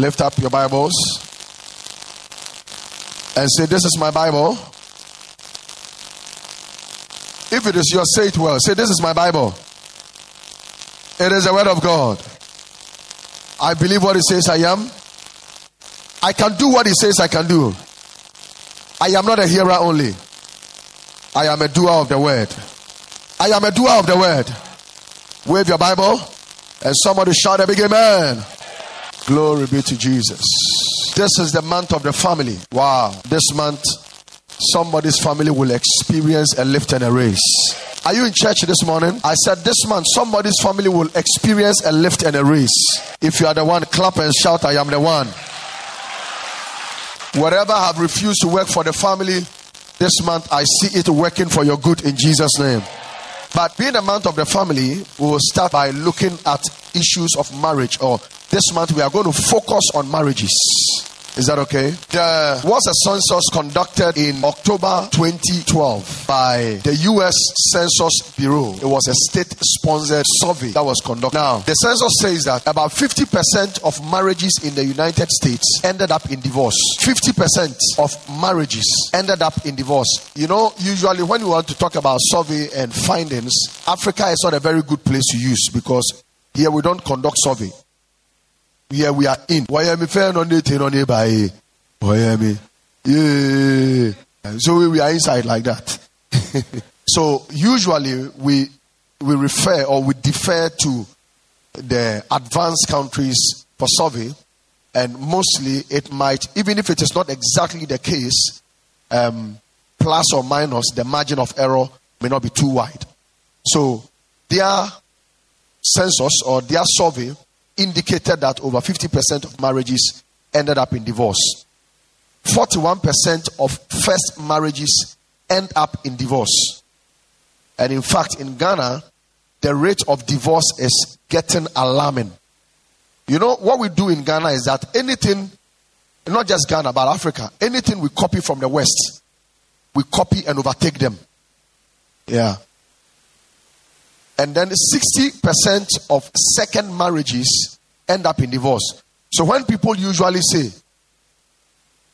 Lift up your Bibles and say, This is my Bible. If it is yours, say it well. Say, This is my Bible. It is the Word of God. I believe what it says I am. I can do what it says I can do. I am not a hearer only. I am a doer of the Word. I am a doer of the Word. Wave your Bible and somebody shout a big amen. Glory be to Jesus. This is the month of the family. Wow. This month, somebody's family will experience a lift and a raise. Are you in church this morning? I said this month, somebody's family will experience a lift and a raise. If you are the one, clap and shout, I am the one. Whatever have refused to work for the family, this month I see it working for your good in Jesus' name. But being a month of the family, we will start by looking at issues of marriage. Or this month, we are going to focus on marriages. Is that okay? There was a census conducted in October 2012 by the US Census Bureau. It was a state sponsored survey that was conducted. Now, the census says that about 50% of marriages in the United States ended up in divorce. 50% of marriages ended up in divorce. You know, usually when we want to talk about survey and findings, Africa is not a very good place to use because here we don't conduct survey where we are in. Why am I fair on it on by? Why am I? Yeah. So we are inside like that. so usually we we refer or we defer to the advanced countries for survey, and mostly it might, even if it is not exactly the case, um, plus or minus, the margin of error may not be too wide. So their census or their survey indicated that over 50% of marriages ended up in divorce. 41% of first marriages end up in divorce. And in fact, in Ghana, the rate of divorce is getting alarming. You know, what we do in Ghana is that anything, not just Ghana, but Africa, anything we copy from the West, we copy and overtake them. Yeah. And then 60% of second marriages end up in divorce. So when people usually say,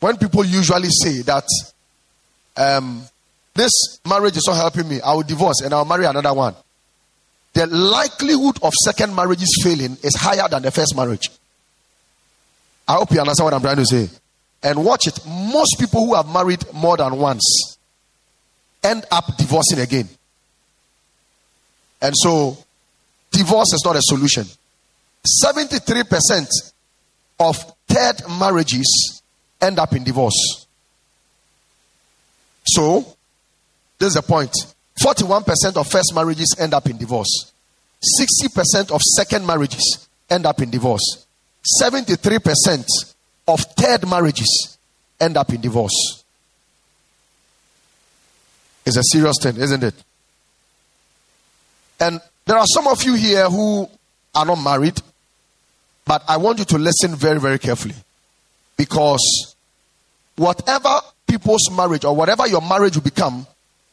when people usually say that um, this marriage is not helping me, I will divorce and I'll marry another one. The likelihood of second marriages failing is higher than the first marriage. I hope you understand what I'm trying to say. And watch it. Most people who have married more than once end up divorcing again. And so, divorce is not a solution. 73% of third marriages end up in divorce. So, this is the point 41% of first marriages end up in divorce, 60% of second marriages end up in divorce, 73% of third marriages end up in divorce. It's a serious thing, isn't it? And there are some of you here who are not married, but I want you to listen very, very carefully. Because whatever people's marriage or whatever your marriage will become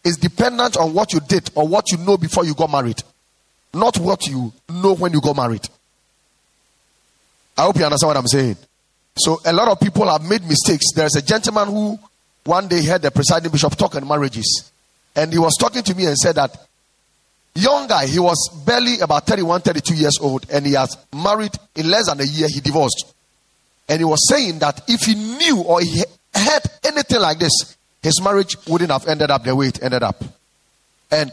is dependent on what you did or what you know before you got married, not what you know when you got married. I hope you understand what I'm saying. So, a lot of people have made mistakes. There's a gentleman who one day heard the presiding bishop talk on marriages, and he was talking to me and said that young guy, he was barely about 31, 32 years old, and he has married in less than a year, he divorced. And he was saying that if he knew or he had anything like this, his marriage wouldn't have ended up the way it ended up. And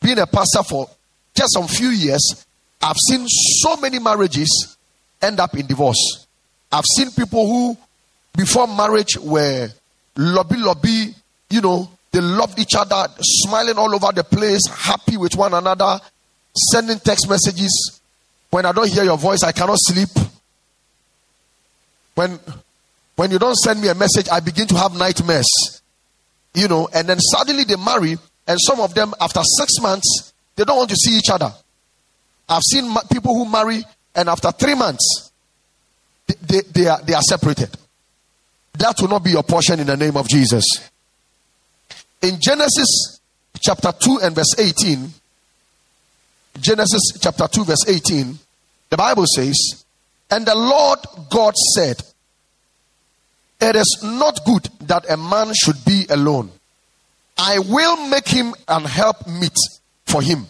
being a pastor for just some few years, I've seen so many marriages end up in divorce. I've seen people who, before marriage, were lobby, lobby, you know, they loved each other, smiling all over the place, happy with one another, sending text messages. When I don't hear your voice, I cannot sleep. When, when you don't send me a message, I begin to have nightmares. You know, and then suddenly they marry, and some of them, after six months, they don't want to see each other. I've seen people who marry, and after three months, they, they, they, are, they are separated. That will not be your portion in the name of Jesus. In Genesis chapter 2 and verse 18, Genesis chapter 2, verse 18, the Bible says, And the Lord God said, It is not good that a man should be alone. I will make him an help meet for him.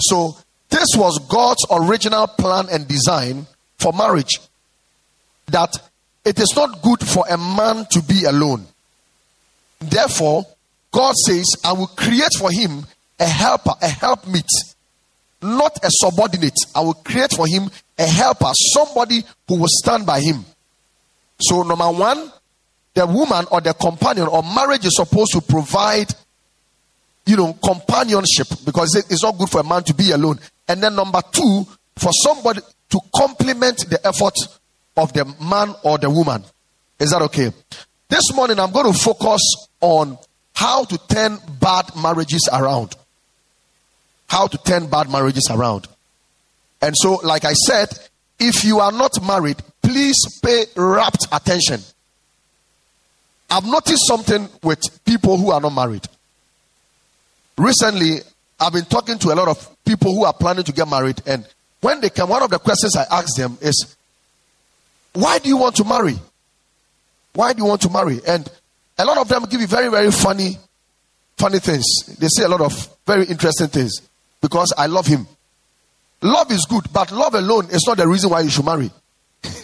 So, this was God's original plan and design for marriage. That it is not good for a man to be alone. Therefore, God says, I will create for him a helper, a helpmeet, not a subordinate. I will create for him a helper, somebody who will stand by him. So, number one, the woman or the companion or marriage is supposed to provide, you know, companionship because it's not good for a man to be alone. And then number two, for somebody to complement the effort of the man or the woman. Is that okay? This morning I'm going to focus on how to turn bad marriages around. How to turn bad marriages around. And so, like I said, if you are not married, please pay rapt attention. I've noticed something with people who are not married. Recently, I've been talking to a lot of people who are planning to get married, and when they come, one of the questions I ask them is, Why do you want to marry? Why do you want to marry? And a lot of them give you very, very funny, funny things. They say a lot of very interesting things because I love him. Love is good, but love alone is not the reason why you should marry.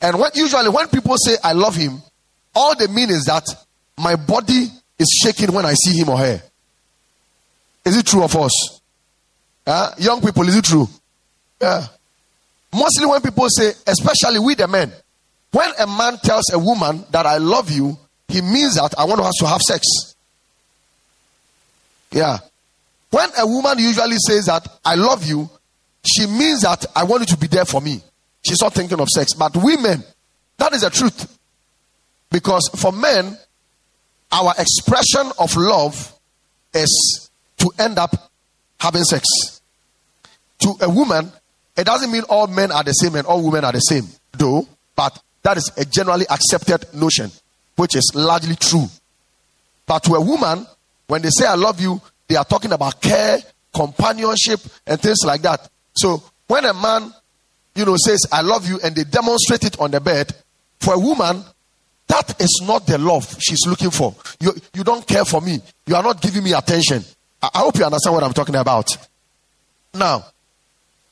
and when, usually, when people say I love him, all they mean is that my body is shaking when I see him or her. Is it true of us? Young people, is it true? Yeah. Mostly when people say, especially we the men, when a man tells a woman that I love you, he means that I want us to have sex. Yeah. When a woman usually says that I love you, she means that I want you to be there for me. She's not thinking of sex. But women, that is the truth. Because for men, our expression of love is to end up having sex. To a woman, it doesn't mean all men are the same and all women are the same, though, but that is a generally accepted notion which is largely true. But to a woman, when they say I love you, they are talking about care, companionship, and things like that. So when a man, you know, says I love you and they demonstrate it on the bed, for a woman, that is not the love she's looking for. You, you don't care for me. You are not giving me attention. I, I hope you understand what I'm talking about. Now,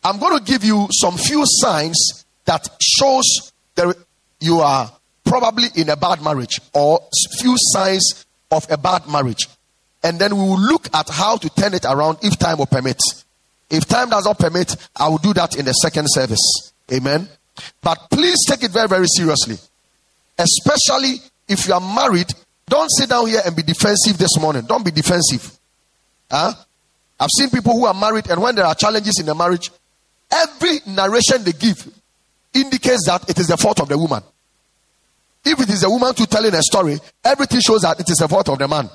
I'm going to give you some few signs that shows that you are probably in a bad marriage or few signs of a bad marriage. And then we will look at how to turn it around if time will permit. If time does not permit, I will do that in the second service. Amen. But please take it very, very seriously. Especially if you are married, don't sit down here and be defensive this morning. Don't be defensive. Huh? I've seen people who are married, and when there are challenges in the marriage, every narration they give indicates that it is the fault of the woman. If it is a woman to telling a story, everything shows that it is the fault of the man.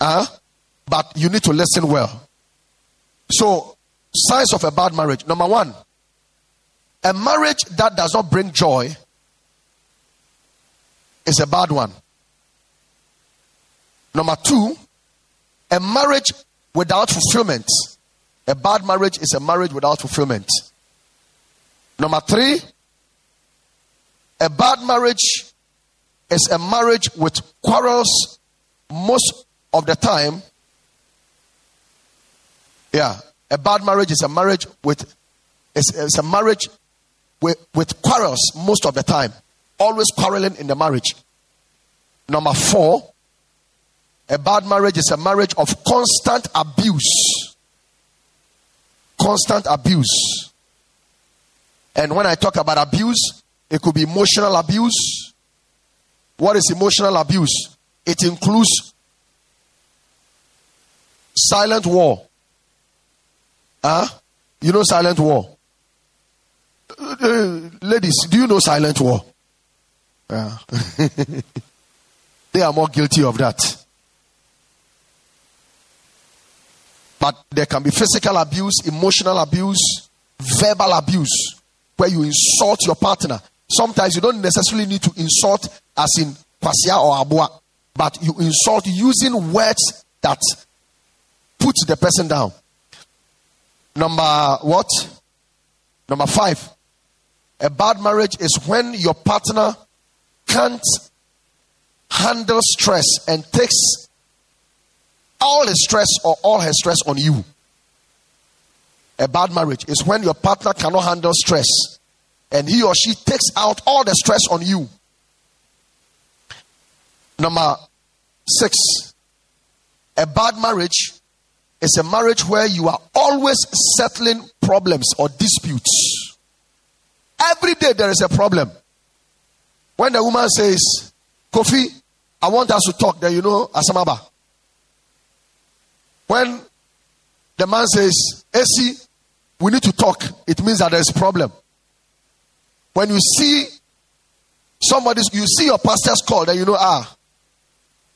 Uh, but you need to listen well. So, signs of a bad marriage. Number one, a marriage that does not bring joy is a bad one. Number two, a marriage without fulfillment. A bad marriage is a marriage without fulfillment. Number three, a bad marriage is a marriage with quarrels most of the time. Yeah, a bad marriage is a marriage with it's, a marriage with, with quarrels most of the time. Always quarreling in the marriage. Number four, a bad marriage is a marriage of constant abuse. Constant abuse. And when I talk about abuse, it could be emotional abuse. What is emotional abuse? It includes silent war. Huh? You know silent war? Uh, ladies, do you know silent war? Yeah. they are more guilty of that. But there can be physical abuse, emotional abuse, verbal abuse, where you insult your partner. Sometimes you don't necessarily need to insult as in kwasia or aboa, but you insult using words that put the person down. Number what? Number five, a bad marriage is when your partner can't handle stress and takes all his stress or all her stress on you. A bad marriage is when your partner cannot handle stress and he or she takes out all the stress on you. Number six, a bad marriage is a marriage where you are always settling problems or disputes. Every day there is a problem. When the woman says, Kofi, I want us to talk, then you know Asamaba. When the man says, AC, we need to talk, it means that there's a problem. When you see somebody, you see your pastor's call, then you know, ah,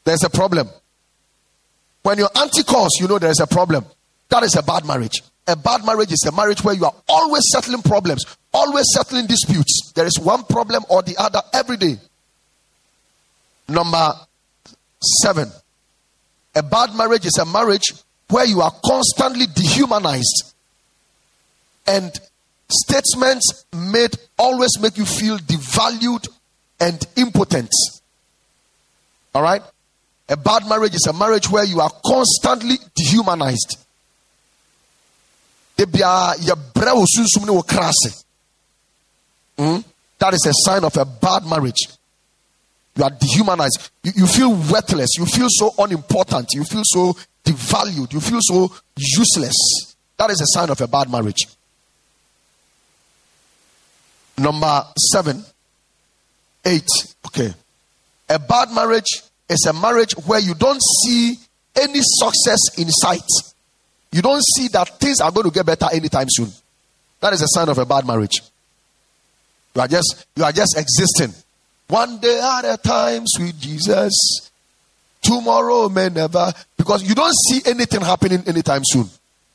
there's a problem. When your auntie calls, you know there's a problem. That is a bad marriage. A bad marriage is a marriage where you are always settling problems, always settling disputes. There is one problem or the other every day. Number seven. A bad marriage is a marriage where you are constantly dehumanized and statements made always make you feel devalued and impotent. All right? A bad marriage is a marriage where you are constantly dehumanized. Hmm? That is a sign of a bad marriage. You are dehumanized. You, you feel worthless. You feel so unimportant. You feel so devalued. You feel so useless. That is a sign of a bad marriage. Number seven, eight. Okay. A bad marriage is a marriage where you don't see any success in sight. You don't see that things are going to get better anytime soon. That is a sign of a bad marriage. You are just you are just existing. One day at a time, sweet Jesus. Tomorrow may never because you don't see anything happening anytime soon.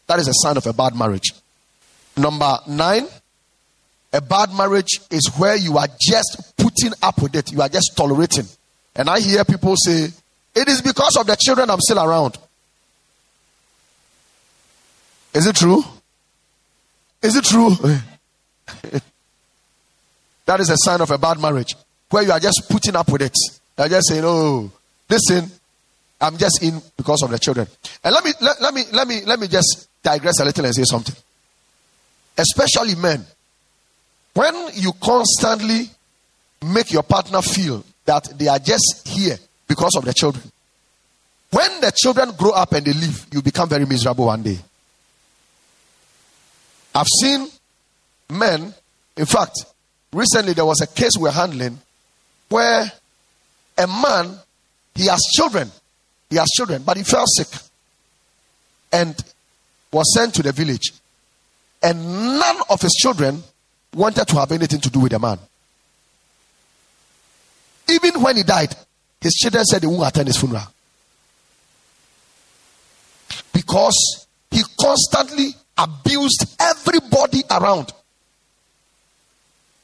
That is a sign of a bad marriage. Number nine, a bad marriage is where you are just putting up with it. You are just tolerating. And I hear people say, it is because of the children I'm still around. Is it true? Is it true? that is a sign of a bad marriage where you are just putting up with it. You are just saying, oh, listen, I'm just in because of the children. And let me let, let me let me let me just digress a little and say something. Especially men. When you constantly make your partner feel that they are just here because of the children. When the children grow up and they leave, you become very miserable one day. I've seen men, in fact, recently there was a case we're handling where a man, he has children, he has children, but he fell sick and was sent to the village. And none of his children wanted to have anything to do with the man. Even when he died, his children said they won't attend his funeral. Because he constantly abused everybody around.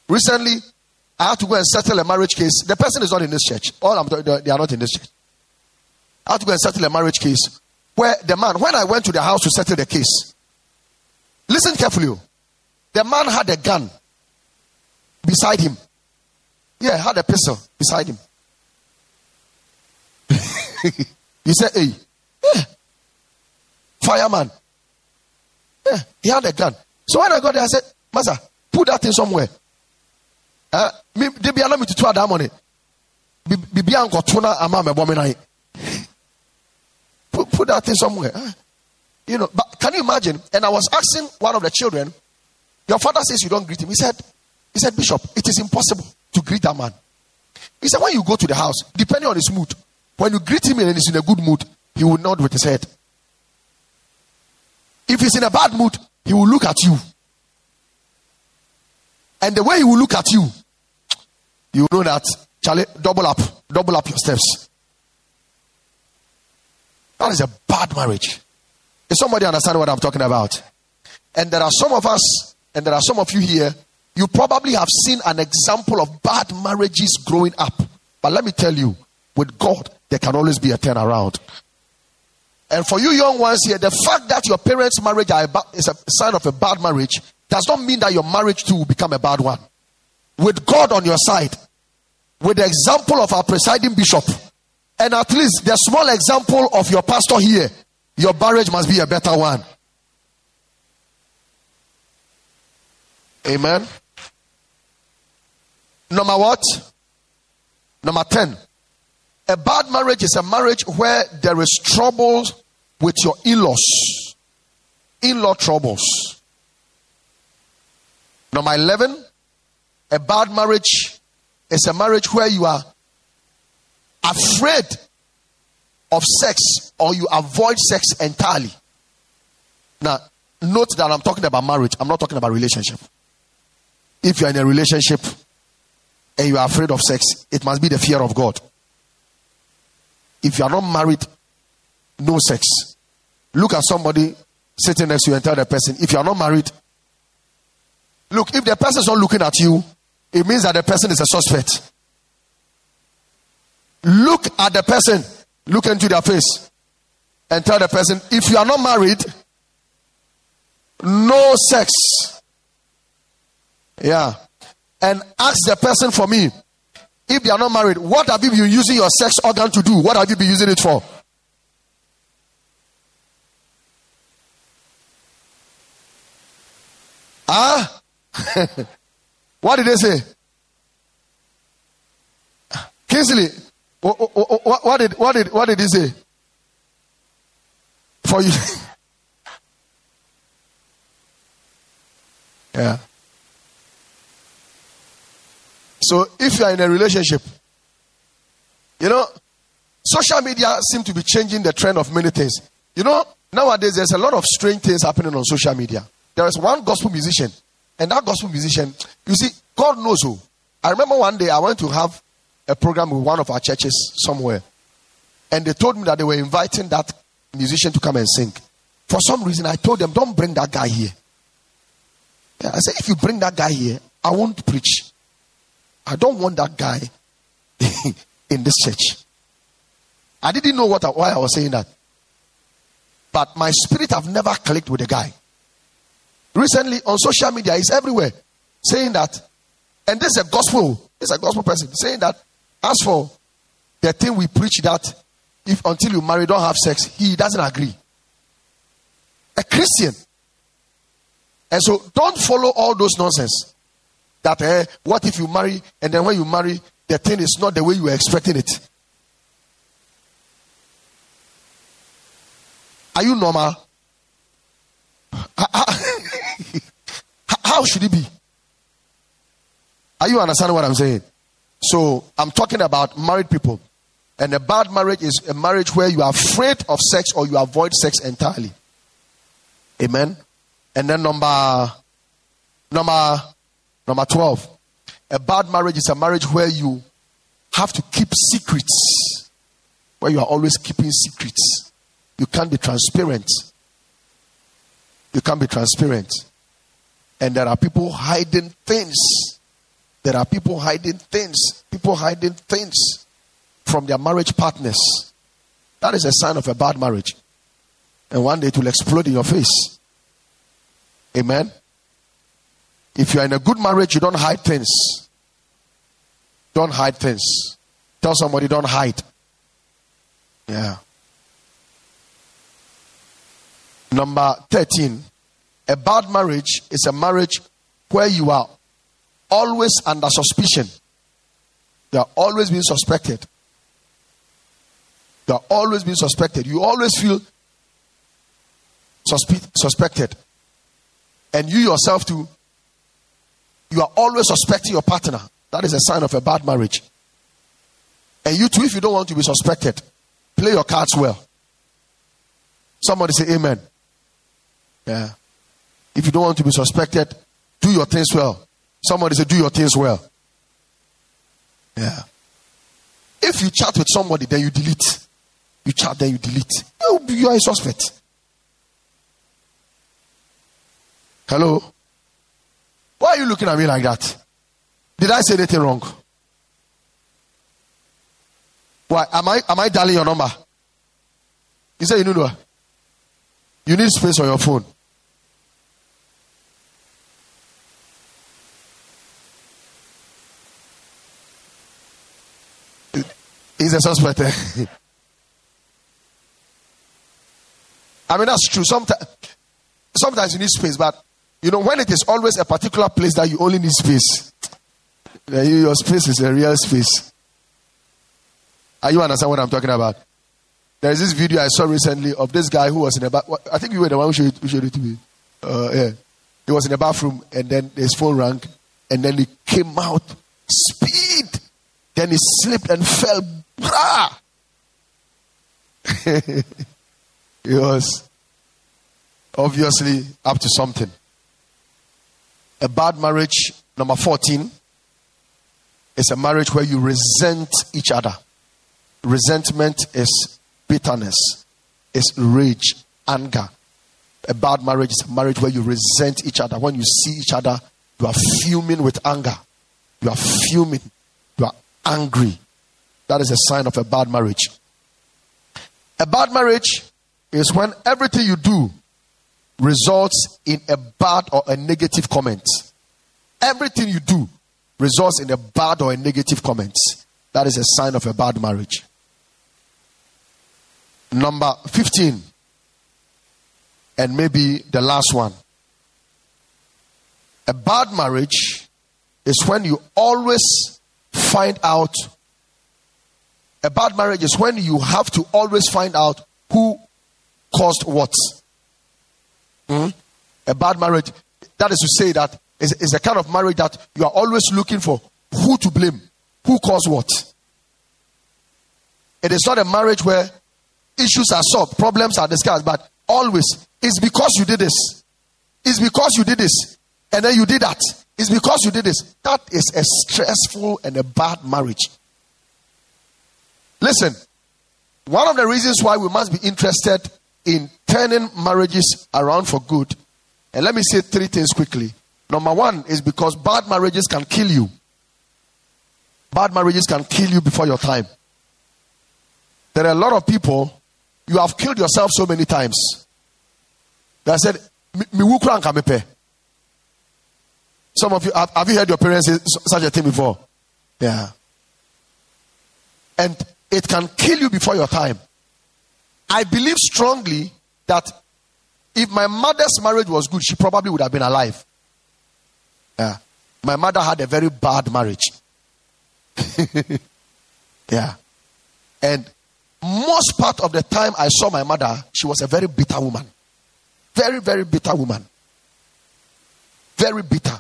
Recently, I had to go and settle a marriage case. The person is not in this church. All I'm they are not in this church. I had to go and settle a marriage case where the man, when I went to the house to settle the case, listen carefully. Oh. The man had a gun beside him. Yeah, had a pistol beside him. he said, Hey, yeah. fireman. Yeah, he had a gun. So when I got there, I said, Master, put that thing somewhere. Uh, me, they be me to throw that money. Put put that thing somewhere. Uh, you know, but can you imagine? And I was asking one of the children, your father says you don't greet him. He said, he said, Bishop, it is impossible to greet that man. He said, when you go to the house, depending on his mood, when you greet him and he's in a good mood, he will nod with his head. If he's in a bad mood, he will look at you. And the way he will look at you, you know that, Charlie, double up, double up your steps. That is a bad marriage. Does somebody understand what I'm talking about? And there are some of us, and there are some of you here, you probably have seen an example of bad marriages growing up. But let me tell you, with God, there can always be a turnaround. And for you young ones here, the fact that your parents' marriage is a sign of a bad marriage does not mean that your marriage too will become a bad one. With God on your side, with the example of our presiding bishop, and at least the small example of your pastor here, your marriage must be a better one. Amen. Number what? Number 10. A bad marriage is a marriage where there is trouble with your in laws. In law troubles. Number 11. A bad marriage is a marriage where you are afraid of sex or you avoid sex entirely. Now, note that I'm talking about marriage, I'm not talking about relationship. If you're in a relationship and you are afraid of sex, it must be the fear of God. If you are not married, no sex. Look at somebody sitting next to you and tell the person, if you are not married, look, if the person is not looking at you, it means that the person is a suspect. Look at the person, look into their face, and tell the person, if you are not married, no sex. Yeah. And ask the person for me, if they are not married, what have you been using your sex organ to do? What have you been using it for? Ah? what did they say? What, what, did what did what did he say? For you. yeah. So if you are in a relationship, you know, social media seem to be changing the trend of many things. You know, nowadays there's a lot of strange things happening on social media. There is one gospel musician, and that gospel musician, you see, God knows who. I remember one day I went to have a program with one of our churches somewhere, and they told me that they were inviting that musician to come and sing. For some reason, I told them, "Don't bring that guy here." I said, "If you bring that guy here, I won't preach." I don't want that guy in this church. I didn't know what why I was saying that. But my spirit have never clicked with the guy. Recently on social media, he's everywhere saying that, and this is a gospel, this is a gospel person saying that as for the thing we preach that if until you marry, don't have sex, he doesn't agree. A Christian. And so don't follow all those nonsense. That eh, what if you marry and then when you marry, the thing is not the way you were expecting it. Are you normal? How should it be? Are you understanding what I'm saying? So I'm talking about married people. And a bad marriage is a marriage where you are afraid of sex or you avoid sex entirely. Amen. And then number number Number 12, a bad marriage is a marriage where you have to keep secrets, where you are always keeping secrets. You can't be transparent. You can't be transparent. And there are people hiding things. There are people hiding things. People hiding things from their marriage partners. That is a sign of a bad marriage. And one day it will explode in your face. Amen. If you are in a good marriage, you don't hide things. Don't hide things. Tell somebody, don't hide. Yeah. Number 13. A bad marriage is a marriage where you are always under suspicion. You are always being suspected. You are always being suspected. You always feel suspe- suspected. And you yourself too you are always suspecting your partner. That is a sign of a bad marriage. And you too, if you don't want to be suspected, play your cards well. Somebody say amen. Yeah. If you don't want to be suspected, do your things well. Somebody say do your things well. Yeah. If you chat with somebody, then you delete. You chat, then you delete. You, you are a suspect. Hello? Why are you looking at me like that? Did I say anything wrong? Why am I am I dialing your number? You said, you know? You need space on your phone. He's a suspect. Eh? I mean that's true. Sometimes sometimes you need space, but you know, when it is always a particular place that you only need space, your space is a real space. Are you understand what I'm talking about? There's this video I saw recently of this guy who was in a bath. I think you were the one who showed, who showed it to me. Uh, yeah. He was in the bathroom and then his phone rang and then he came out speed. Then he slipped and fell. Brah! he was obviously up to something. A bad marriage, number 14, is a marriage where you resent each other. Resentment is bitterness, is rage, anger. A bad marriage is a marriage where you resent each other. When you see each other, you are fuming with anger. You are fuming. You are angry. That is a sign of a bad marriage. A bad marriage is when everything you do results in a bad or a negative comment. Everything you do results in a bad or a negative comment. That is a sign of a bad marriage. Number 15, and maybe the last one. A bad marriage is when you always find out. A bad marriage is when you have to always find out who caused what. Hmm? A bad marriage, that is to say that is, is a kind of marriage that you are always looking for who to blame, who caused what. It is not a marriage where issues are solved, problems are discussed, but always it's because you did this. It's because you did this. And then you did that. It's because you did this. That is a stressful and a bad marriage. Listen, one of the reasons why we must be interested in turning marriages around for good, and let me say three things quickly. Number one is because bad marriages can kill you. Bad marriages can kill you before your time. There are a lot of people you have killed yourself so many times. They said, Some of you, have, have you heard your parents say such a thing before? Yeah. And it can kill you before your time. I believe strongly that if my mother's marriage was good, she probably would have been alive. Yeah. My mother had a very bad marriage. yeah. And most part of the time I saw my mother, she was a very bitter woman. Very, very bitter woman. Very bitter.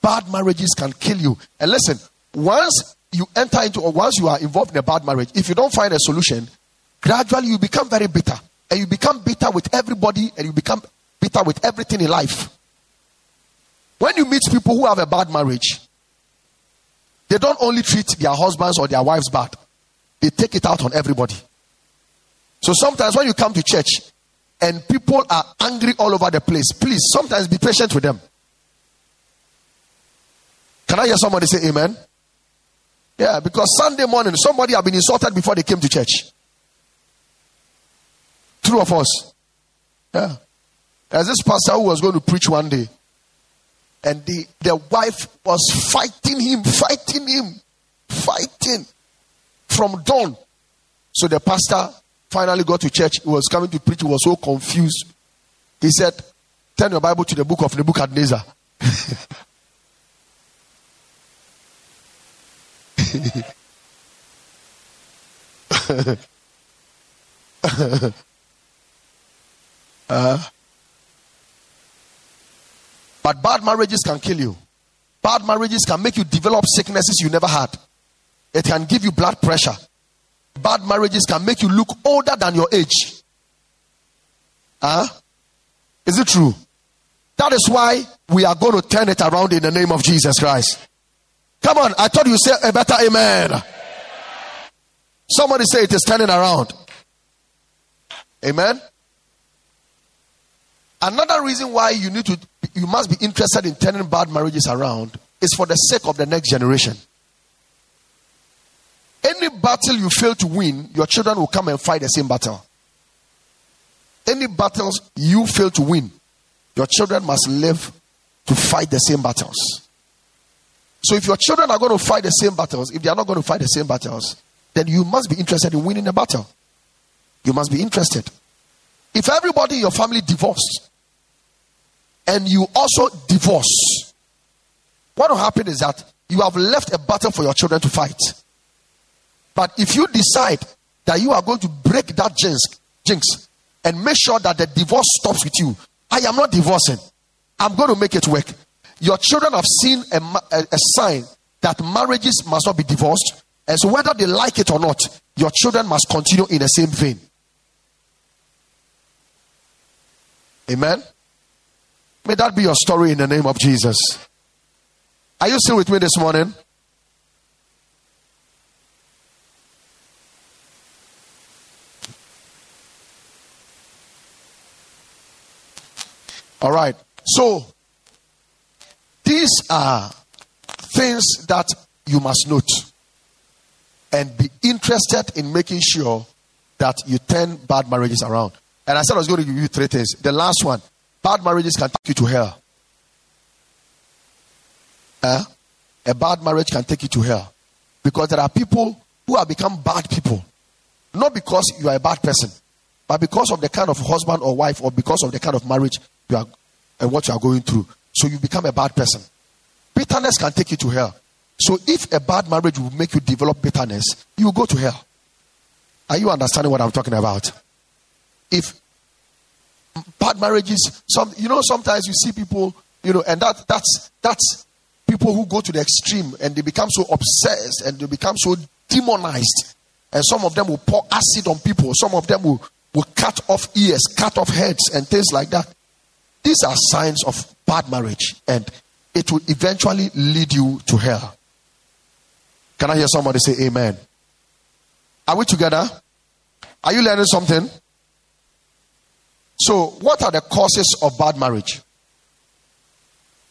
Bad marriages can kill you. And listen, once you enter into or once you are involved in a bad marriage, if you don't find a solution, gradually you become very bitter. And you become bitter with everybody and you become bitter with everything in life. When you meet people who have a bad marriage, they don't only treat their husbands or their wives bad they take it out on everybody. So sometimes when you come to church and people are angry all over the place, please sometimes be patient with them. Can I hear somebody say amen? Yeah, because Sunday morning somebody have been insulted before they came to church. True of us. Yeah. There's this pastor who was going to preach one day, and the, the wife was fighting him, fighting him, fighting from dawn. So the pastor finally got to church. He was coming to preach. He was so confused. He said, Turn your Bible to the book of Nebuchadnezzar. uh, but bad marriages can kill you. Bad marriages can make you develop sicknesses you never had. It can give you blood pressure. Bad marriages can make you look older than your age. Huh? Is it true? That is why we are going to turn it around in the name of Jesus Christ. Come on, I thought you said a better amen. Somebody say it is turning around. Amen. Another reason why you need to you must be interested in turning bad marriages around is for the sake of the next generation. Any battle you fail to win, your children will come and fight the same battle. Any battles you fail to win, your children must live to fight the same battles. So if your children are going to fight the same battles, if they are not going to fight the same battles, then you must be interested in winning the battle. You must be interested. If everybody in your family divorced and you also divorce, what will happen is that you have left a battle for your children to fight. But if you decide that you are going to break that jinx, jinx and make sure that the divorce stops with you, I am not divorcing. I'm going to make it work. Your children have seen a, a, a sign that marriages must not be divorced. And so, whether they like it or not, your children must continue in the same vein. Amen. May that be your story in the name of Jesus. Are you still with me this morning? All right. So, these are things that you must note and be interested in making sure that you turn bad marriages around. And I said I was going to give you three things. The last one bad marriages can take you to hell. Uh, a bad marriage can take you to hell. Because there are people who have become bad people. Not because you are a bad person, but because of the kind of husband or wife or because of the kind of marriage you are and what you are going through. So you become a bad person. Bitterness can take you to hell. So if a bad marriage will make you develop bitterness, you will go to hell. Are you understanding what I'm talking about? If bad marriages, some you know, sometimes you see people, you know, and that that's that's people who go to the extreme and they become so obsessed and they become so demonized. And some of them will pour acid on people, some of them will, will cut off ears, cut off heads, and things like that. These are signs of bad marriage, and it will eventually lead you to hell. Can I hear somebody say amen? Are we together? Are you learning something? So, what are the causes of bad marriage?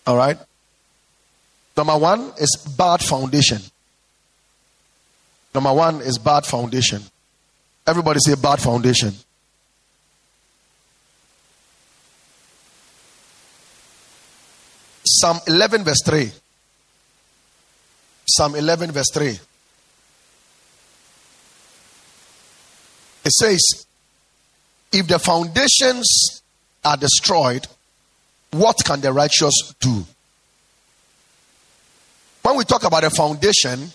All right. Number one is bad foundation. Number one is bad foundation. Everybody say bad foundation. Psalm 11, verse 3. Psalm 11, verse 3. It says, If the foundations are destroyed, what can the righteous do? When we talk about a foundation,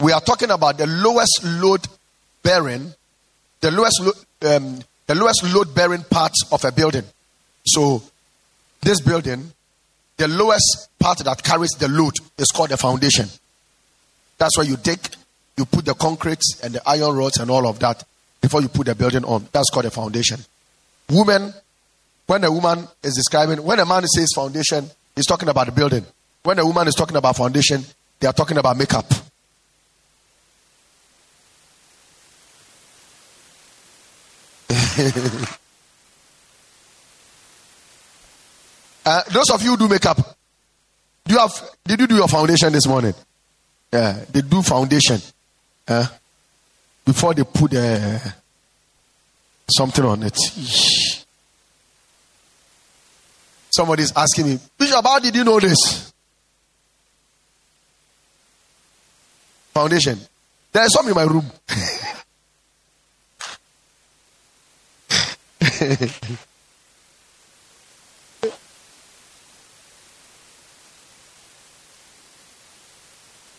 we are talking about the lowest load bearing, the lowest, um, the lowest load bearing parts of a building. So, this building, the lowest part that carries the load is called the foundation. That's where you dig, you put the concrete and the iron rods and all of that before you put the building on. That's called a foundation. Woman, when a woman is describing, when a man says foundation, he's talking about the building. When a woman is talking about foundation, they are talking about makeup. Uh, those of you do makeup, do you have? Did you do your foundation this morning? Yeah, they do foundation. Uh, before they put uh, something on it. Somebody's asking me, Bishop, how did you know this? Foundation. There is some in my room.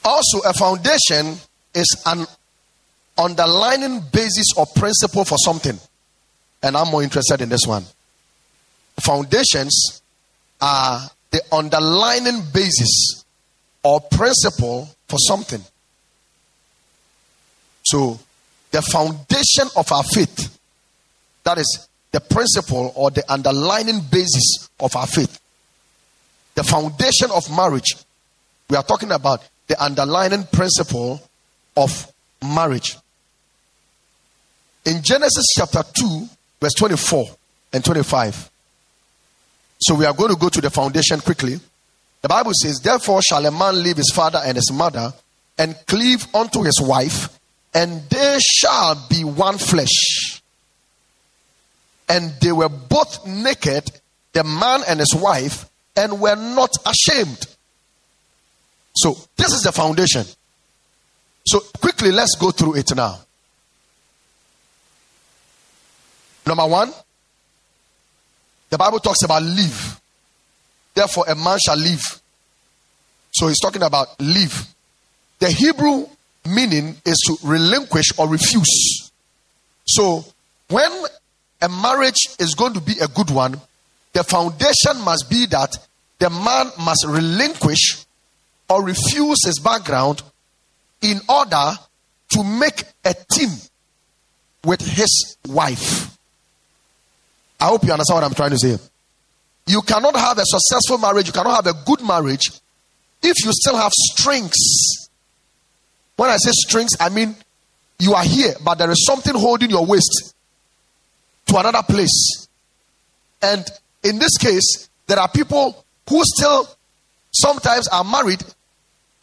Also, a foundation is an underlining basis or principle for something. And I'm more interested in this one. Foundations are the underlining basis or principle for something. So, the foundation of our faith, that is the principle or the underlining basis of our faith. The foundation of marriage, we are talking about the underlying principle of marriage. In Genesis chapter 2, verse 24 and 25. So we are going to go to the foundation quickly. The Bible says, Therefore shall a man leave his father and his mother and cleave unto his wife, and they shall be one flesh. And they were both naked, the man and his wife, and were not ashamed. So, this is the foundation. So quickly, let's go through it now. Number one, the Bible talks about leave. Therefore, a man shall leave. So he's talking about leave. The Hebrew meaning is to relinquish or refuse. So when a marriage is going to be a good one, the foundation must be that the man must relinquish or refuse his background in order to make a team with his wife. I hope you understand what I'm trying to say. You cannot have a successful marriage, you cannot have a good marriage if you still have strings. When I say strings, I mean you are here, but there is something holding your waist to another place. And in this case, there are people who still sometimes are married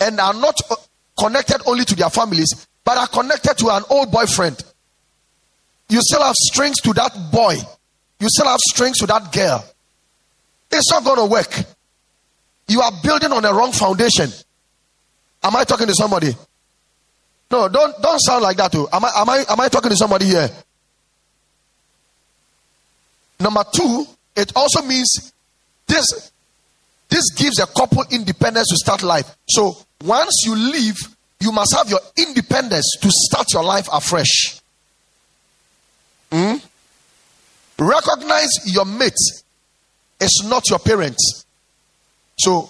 and are not uh, connected only to their families, but are connected to an old boyfriend. You still have strings to that boy, you still have strings to that girl. It's not going to work. You are building on a wrong foundation. Am I talking to somebody? No, don't don't sound like that too. Am I am I am I talking to somebody here? Number two, it also means this this gives a couple independence to start life. So once you leave, you must have your independence to start your life afresh. Hmm? Recognize your mate is not your parents. So,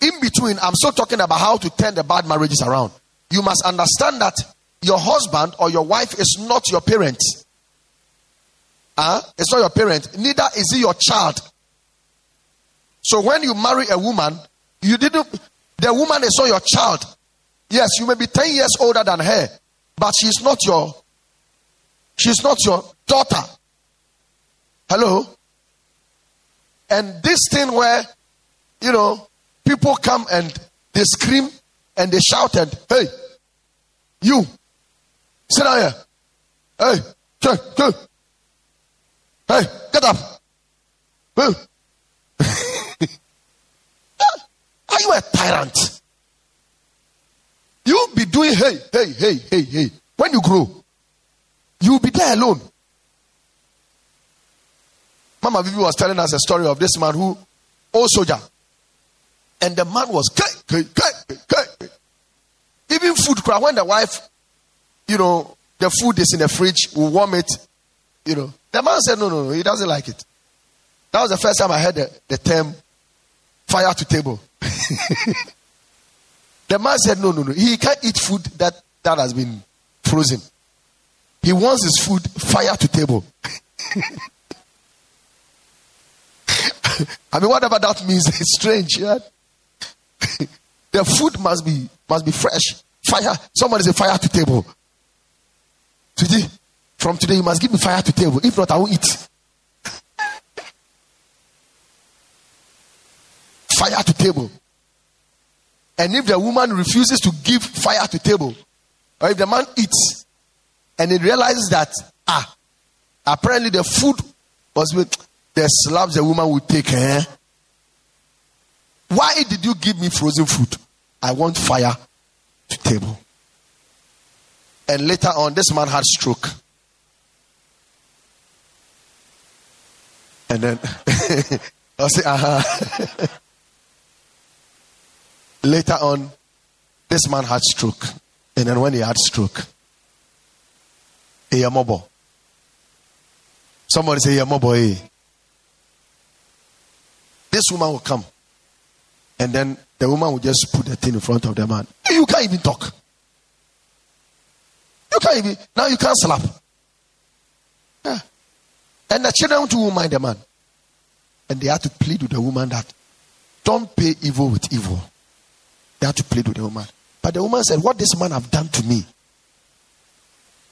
in between, I'm still talking about how to turn the bad marriages around. You must understand that your husband or your wife is not your parent. Huh? It's not your parent. Neither is he your child. So when you marry a woman, you didn't. The woman is not your child. Yes, you may be ten years older than her, but she's not your. She's not your daughter. Hello. And this thing where, you know, people come and they scream and they shout and, hey, you, sit down here. Hey, hey, hey, hey get up. Hey. Ah, are you a tyrant? You'll be doing hey, hey, hey, hey, hey. When you grow, you'll be there alone. Mama Vivi was telling us a story of this man who, old soldier, and the man was gay, gay, gay, gay. Even food when the wife, you know, the food is in the fridge, will warm it, you know. The man said, no, no, no, he doesn't like it. That was the first time I heard the, the term fire to table. the man said, no, no, no. He can't eat food that, that has been frozen. He wants his food fire to table. I mean, whatever that means, it's strange. Yeah? the food must be must be fresh. Fire. Somebody say fire to table. Today, from today, you must give me fire to table. If not, I will eat. fire to table. And if the woman refuses to give fire to table, or if the man eats and he realizes that ah, apparently the food was with the slaps the woman would take. Eh? Why did you give me frozen food? I want fire to table. And later on, this man had stroke. And then I'll say, uh-huh. later on, this man had stroke. And then when he had stroke, he a mobile. Somebody say, a mobile. This woman will come. And then the woman will just put the thing in front of the man. You can't even talk. You can't even. Now you can't slap. Yeah. And the children too will mind the man. And they had to plead with the woman that don't pay evil with evil. They had to plead with the woman. But the woman said, What this man have done to me,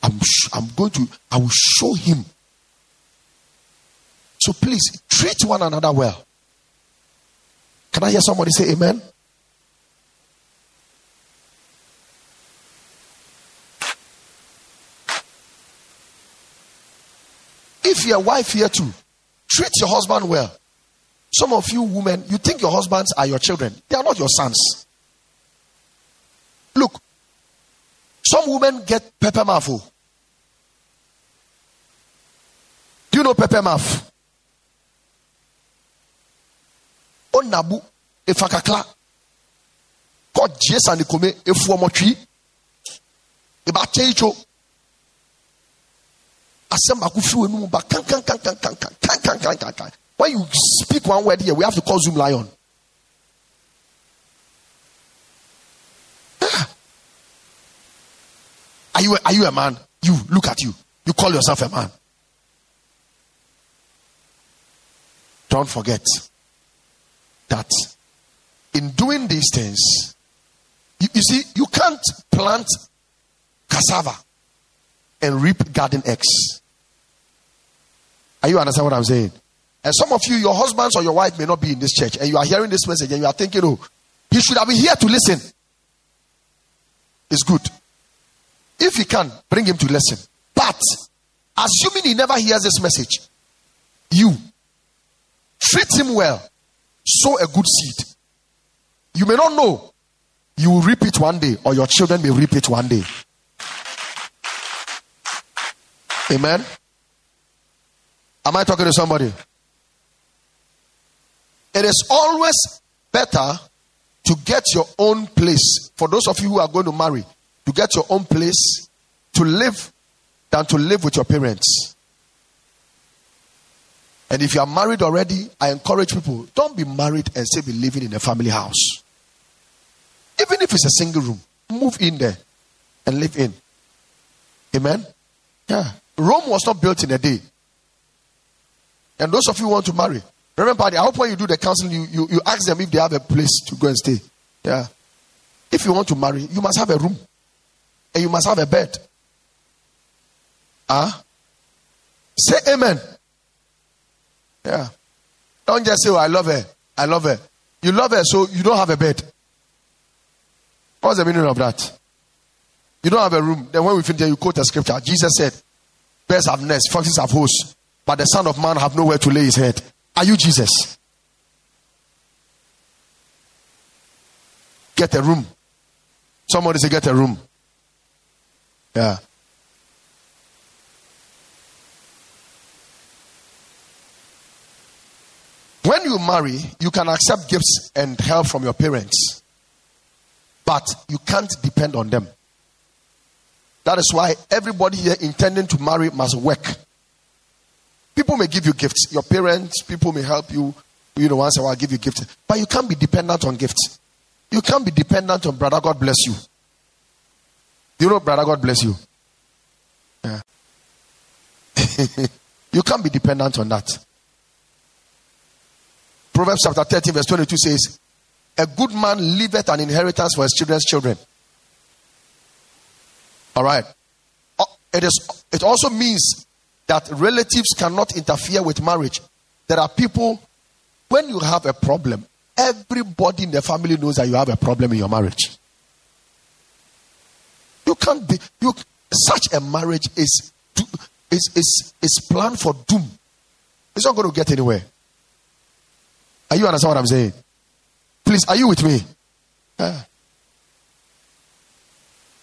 I'm, I'm going to, I will show him. So please treat one another well. Can I hear somebody say amen? If you're wife here too, treat your husband well. Some of you women, you think your husbands are your children. They are not your sons. Look, Some women get pepper mouth. oh. Do you know pepper mouth? Onabu efakakla. Kọ jesa ni kome efu ọmọ twi. Eba kyɛn tso. Asɛm baako firi wɔn mu ba kan kan kan kan kan kan kan kan kan kan kan. When you speak one word here, we have to call Zoomlion. Ah. Are you a, are you a man? You look at you. You call yourself a man. Don't forget that in doing these things, you, you see, you can't plant cassava and reap garden eggs. Are you understand what I'm saying? And some of you, your husbands or your wife may not be in this church, and you are hearing this message and you are thinking, oh, he should have been here to listen. It's good. If he can, bring him to listen. But assuming he never hears this message, you treat him well, sow a good seed. You may not know, you will reap it one day, or your children may reap it one day. Amen. Am I talking to somebody? It is always better to get your own place. For those of you who are going to marry, to get your own place to live than to live with your parents. And if you are married already, I encourage people don't be married and still be living in a family house. Even if it's a single room, move in there and live in. Amen. Yeah. Rome was not built in a day. And those of you who want to marry, remember, I hope when you do the counseling, you, you, you ask them if they have a place to go and stay. Yeah. If you want to marry, you must have a room. And you must have a bed. Ah? Huh? Say amen. Yeah. Don't just say, oh, I love her. I love her. You love her, so you don't have a bed. What's the meaning of that? You don't have a room. Then when we finish, you quote a scripture. Jesus said, Birds have nests, foxes have hosts, but the Son of Man have nowhere to lay his head. Are you Jesus? Get a room. Somebody say, get a room. Yeah. When you marry, you can accept gifts and help from your parents, but you can't depend on them. That is why everybody here intending to marry must work. People may give you gifts. Your parents, people may help you. You know, once in a while, give you gifts. But you can't be dependent on gifts. You can't be dependent on brother. God bless you. You know, brother? God bless you. Yeah. you can't be dependent on that. Proverbs chapter 13, verse 22 says, A good man leaveth an inheritance for his children's children. All right. Uh, it is it also means that relatives cannot interfere with marriage. There are people when you have a problem, everybody in the family knows that you have a problem in your marriage. You can't be you such a marriage is is is is planned for doom. It's not going to get anywhere. Are you understand what I'm saying? Please, are you with me? Yeah.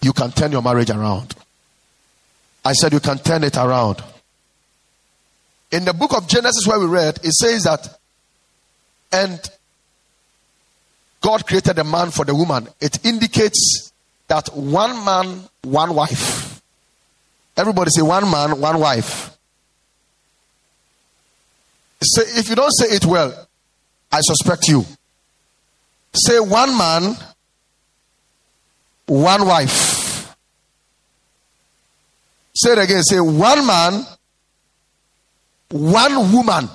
You can turn your marriage around. I said you can turn it around. In the book of Genesis, where we read, it says that, and God created a man for the woman. It indicates that one man, one wife. Everybody say one man, one wife. Say, if you don't say it well, I suspect you. Say one man, one wife. Say it again. Say one man, one woman.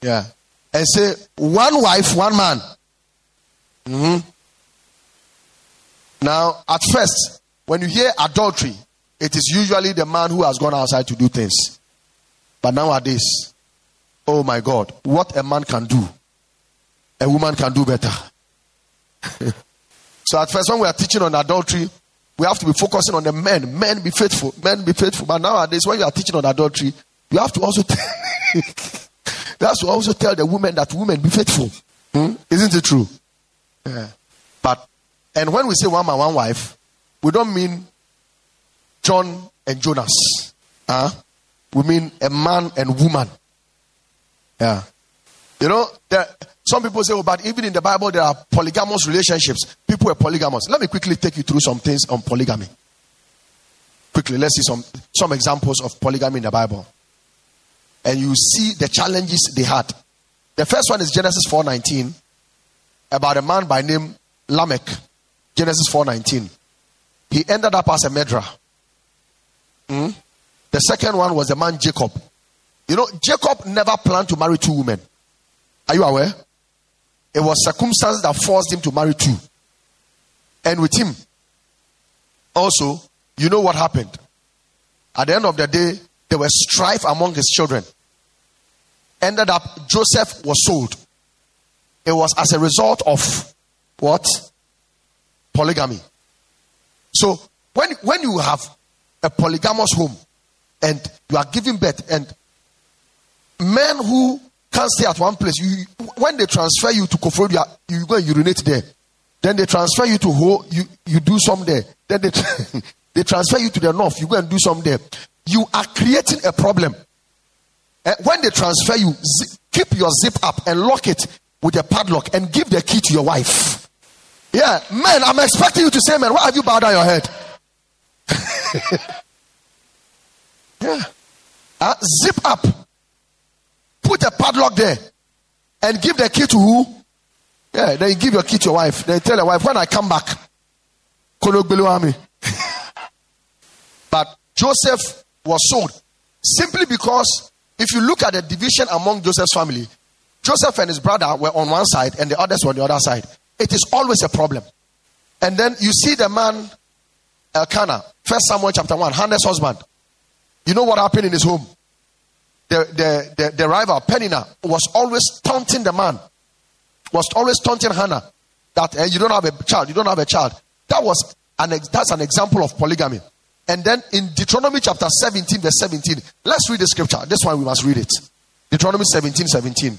Yeah. And say one wife, one man. Mm-hmm. Now, at first, when you hear adultery, it is usually the man who has gone outside to do things. But nowadays, oh my God, what a man can do, a woman can do better. so, at first, when we are teaching on adultery, we have to be focusing on the men. Men be faithful. Men be faithful. But nowadays, when you are teaching on adultery, you have to also tell, you have to also tell the women that women be faithful. Hmm? Isn't it true? Yeah. But and when we say one man, one wife, we don't mean John and Jonas. Huh? We mean a man and woman. Yeah. You know, there, some people say, oh, but even in the Bible, there are polygamous relationships. People are polygamous. Let me quickly take you through some things on polygamy. Quickly, let's see some, some examples of polygamy in the Bible. And you see the challenges they had. The first one is Genesis 4.19 about a man by name Lamech. Genesis 4.19. He ended up as a murderer. Hmm? The second one was the man Jacob. You know, Jacob never planned to marry two women. Are you aware? It was circumstances that forced him to marry two. And with him, also, you know what happened? At the end of the day, there was strife among his children. Ended up, Joseph was sold. It was as a result of what? Polygamy. So, when, when you have a polygamous home and you are giving birth, and men who can't stay at one place, you, when they transfer you to Koforidua, you, you go and urinate there. Then they transfer you to Ho, you, you do some there. Then they, they transfer you to the north, you go and do some there. You are creating a problem. And when they transfer you, zip, keep your zip up and lock it with a padlock and give the key to your wife. Yeah, man, I'm expecting you to say, man, why have you bowed down your head? yeah. Uh, zip up. Put a padlock there. And give the key to who? Yeah, then you give your key to your wife. Then you tell your wife, when I come back, but Joseph was sold simply because if you look at the division among Joseph's family, Joseph and his brother were on one side and the others were on the other side. It is always a problem. And then you see the man Elkanah, First Samuel chapter 1, Hannah's husband. You know what happened in his home? The, the, the, the rival, Peninnah, was always taunting the man, was always taunting Hannah that you don't have a child, you don't have a child. That was an, that's an example of polygamy. And then in Deuteronomy chapter 17, verse 17, let's read the scripture. This one we must read it. Deuteronomy 17, 17.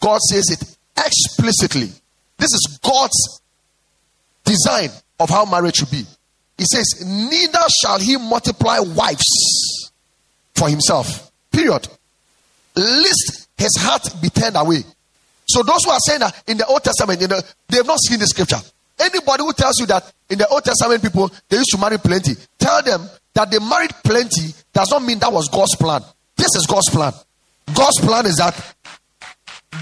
God says it explicitly. This is God's design of how marriage should be. He says, Neither shall he multiply wives for himself. Period. Lest his heart be turned away. So those who are saying that in the Old Testament, you know, they have not seen the scripture. Anybody who tells you that in the Old Testament people they used to marry plenty, tell them that they married plenty does not mean that was God's plan. This is God's plan. God's plan is that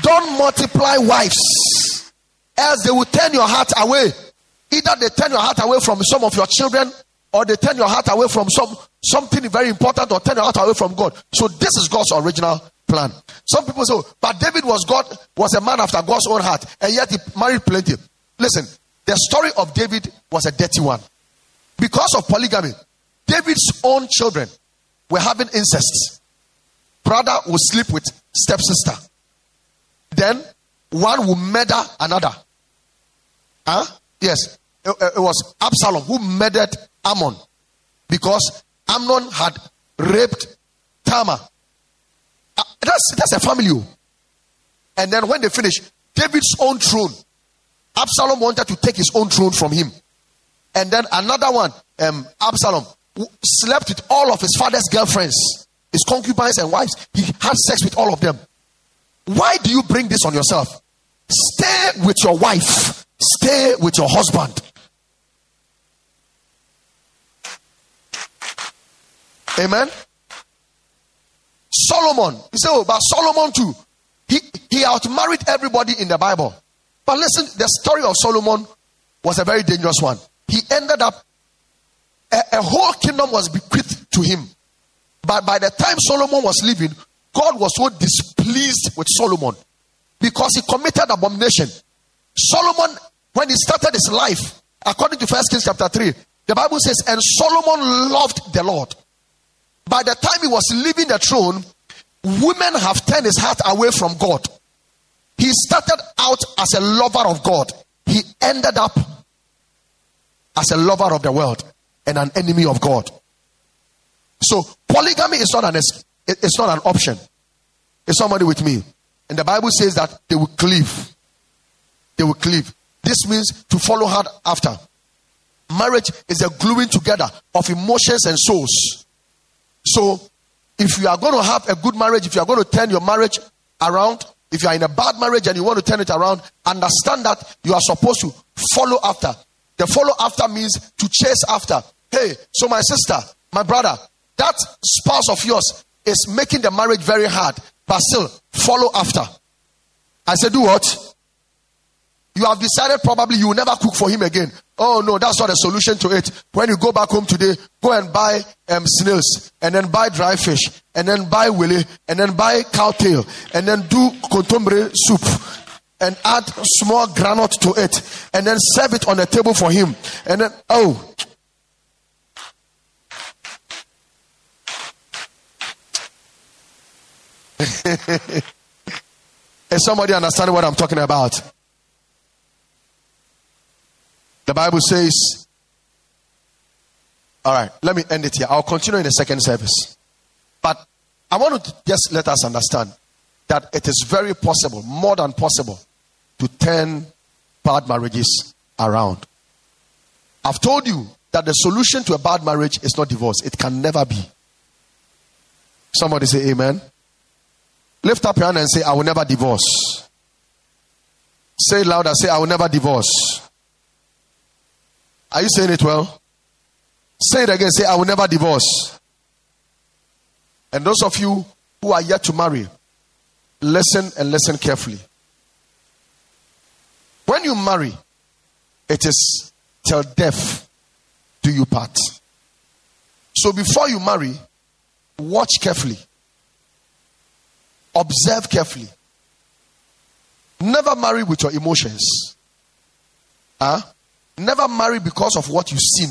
don't multiply wives, else they will turn your heart away. Either they turn your heart away from some of your children, or they turn your heart away from some something very important, or turn your heart away from God. So this is God's original plan. Some people say, but David was God was a man after God's own heart, and yet he married plenty. Listen, the story of David was a dirty one. Because of polygamy, David's own children were having incest. Brother would sleep with stepsister. Then one will murder another. Huh? Yes. It, it was Absalom who murdered Amnon because Amnon had raped Tamar. That's, that's a family. Oh. And then when they finish, David's own throne, Absalom wanted to take his own throne from him. And then another one, um, Absalom, slept with all of his father's girlfriends, his concubines and wives. He had sex with all of them. Why do you bring this on yourself? Stay with your wife, stay with your husband. Amen. Solomon, you say, oh, but Solomon too. He he outmarried everybody in the Bible. But listen, the story of Solomon was a very dangerous one. He ended up a, a whole kingdom was bequeathed to him. But by the time Solomon was living, God was so displeased with Solomon because he committed abomination. Solomon, when he started his life, according to First Kings chapter 3, the Bible says, and Solomon loved the Lord. By the time he was leaving the throne, women have turned his heart away from God. He started out as a lover of God. He ended up as a lover of the world and an enemy of God. So polygamy is not an it's not an option. Is somebody with me? And the Bible says that they will cleave. They will cleave. This means to follow hard after. marriage is a gluing together of emotions and souls. So, if you are going to have a good marriage, if you are going to turn your marriage around, if you are in a bad marriage and you want to turn it around, understand that you are supposed to follow after. The follow after means to chase after. Hey, so my sister, my brother, that spouse of yours is making the marriage very hard, but still follow after. I said, do what? You have decided probably you will never cook for him again. Oh no, that's not a solution to it. When you go back home today, go and buy um, snails, and then buy dry fish, and then buy willy, and then buy cow tail, and then do kontomire soup, and add small granite to it, and then serve it on the table for him. And then, oh. Is somebody understanding what I'm talking about? The Bible says, all right, let me end it here. I'll continue in the second service. But I want to just let us understand that it is very possible, more than possible, to turn bad marriages around. I've told you that the solution to a bad marriage is not divorce, it can never be. Somebody say amen. Lift up your hand and say, I will never divorce. Say louder, say, I will never divorce. Are you saying it well? Say it again. Say, I will never divorce. And those of you who are yet to marry, listen and listen carefully. When you marry, it is till death do you part. So before you marry, watch carefully, observe carefully. Never marry with your emotions. Huh? Never marry because of what you see.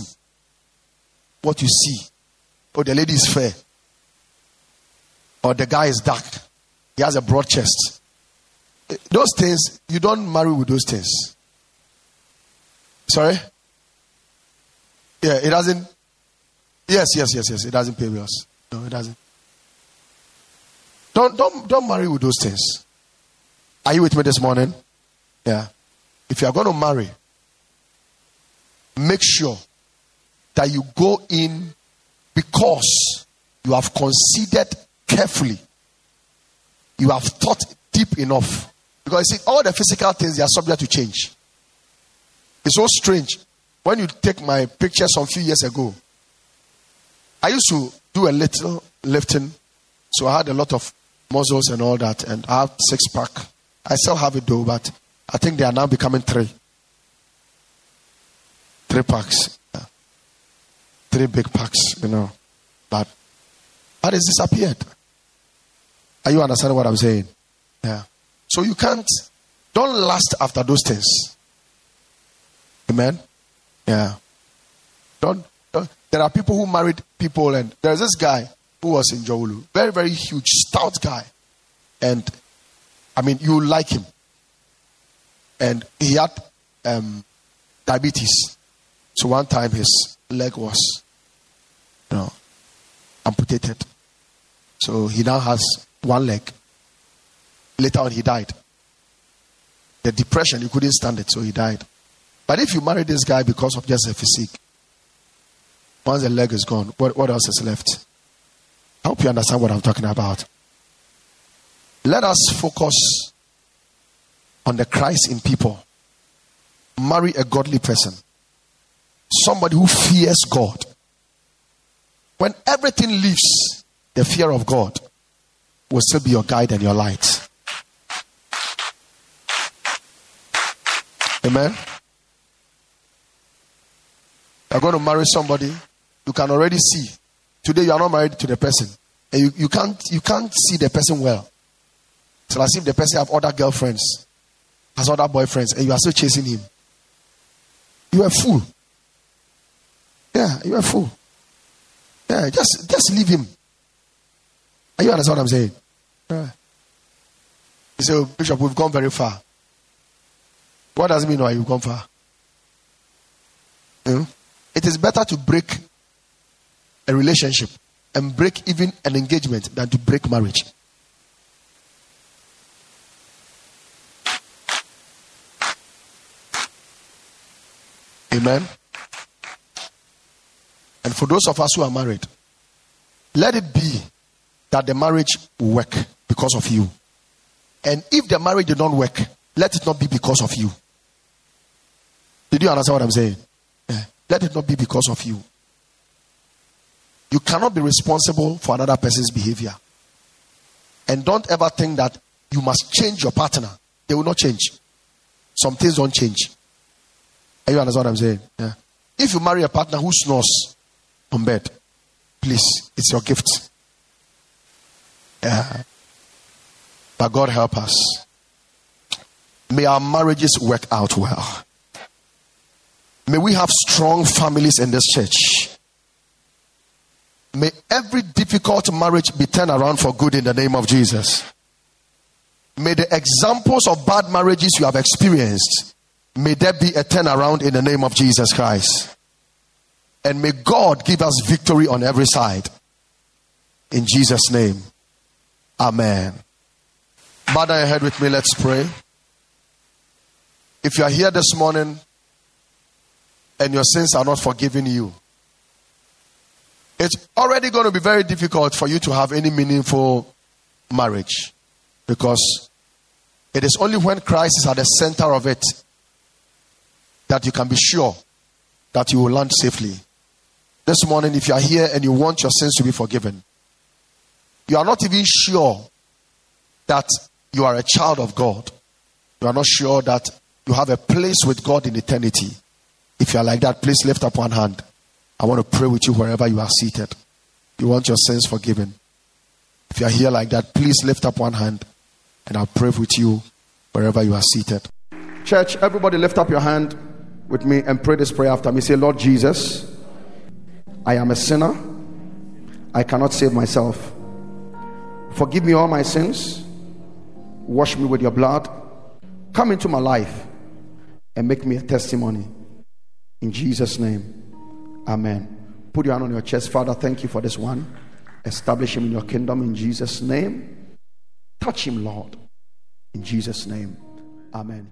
What you see. Oh, the lady is fair. Or the guy is dark. He has a broad chest. Eh, those things, you don't marry with those things. Sorry? Yeah, it doesn't. Yes, yes, yes, yes. It doesn't pay bills. No, it doesn't. Don't, don't, don't marry with those things. Are you with me this morning? Yeah. If you are going to marry, make sure that you go in because you have considered carefully. You have thought deep enough. Because you see, all the physical things they are subject to change. It's so strange. When you take my picture some few years ago, I used to do a little lifting, so I had a lot of muscles and all that, and I have six pack. I still have it though, but I think they are now becoming three. Three packs. Three big packs, you know. But but it's disappeared. Are you understanding what I'm saying? Yeah. So you can't don't last after those things. Amen. Yeah. Don't, don't there are people who married people and there's this guy who was in Jowulu. Very, very huge, stout guy. And I mean you like him. And he had um, diabetes. So one time his leg was, you know, amputated. So he now has one leg. Later on, he died. The depression, he couldn't stand it, so he died. But if you marry this guy because of just a physique, once the leg is gone, what, what else is left? I hope you understand what I'm talking about. Let us focus on the Christ in people. Marry a godly person somebody who fears God. When everything leaves, the fear of God will still be your guide and your light. Amen. You're going to marry somebody, you can already see. Today you are not married to the person. And you, you can't you can't see the person well. So as if the person have other girlfriends, has other boyfriends, and you are still chasing him. You are a fool. Yeah, you're a fool. Yeah, just just leave him. Are you understand what I'm saying? Yeah. You say, oh, Bishop, we've gone very far. What does it mean why you've gone far? Hmm? It is better to break a relationship and break even an engagement than to break marriage. Amen. And for those of us who are married, let it be that the marriage will work because of you. And if the marriage did not work, let it not be because of you. Did you understand what I'm saying? Yeah. Let it not be because of you. You cannot be responsible for another person's behavior. And don't ever think that you must change your partner. They will not change. Some things don't change. Are you understand what I'm saying? Yeah. If you marry a partner who snores on bed, please, it's your gift. Yeah. But God help us. May our marriages work out well. May we have strong families in this church. May every difficult marriage be turned around for good in the name of Jesus. May the examples of bad marriages you have experienced, may there be a turnaround in the name of Jesus Christ. And may God give us victory on every side. In Jesus' name. Amen. Bow down your head with me. Let's pray. If you are here this morning and your sins are not forgiven you, it's already going to be very difficult for you to have any meaningful marriage because it is only when Christ is at the center of it that you can be sure that you will land safely. This morning, if you are here and you want your sins to be forgiven, you are not even sure that you are a child of God. You are not sure that you have a place with God in eternity. If you are like that, please lift up one hand. I want to pray with you wherever you are seated. You want your sins forgiven. If you are here like that, please lift up one hand and I'll pray with you wherever you are seated. Church, everybody lift up your hand with me and pray this prayer after me. Say, Lord Jesus, I am a sinner. I cannot save myself. Forgive me all my sins. Wash me with your blood. Come into my life and make me a testimony. In Jesus' name, Amen. Put your hand on your chest. Father, thank you for this one. Establish him in your kingdom in Jesus' name. Touch him, Lord. In Jesus' name, Amen.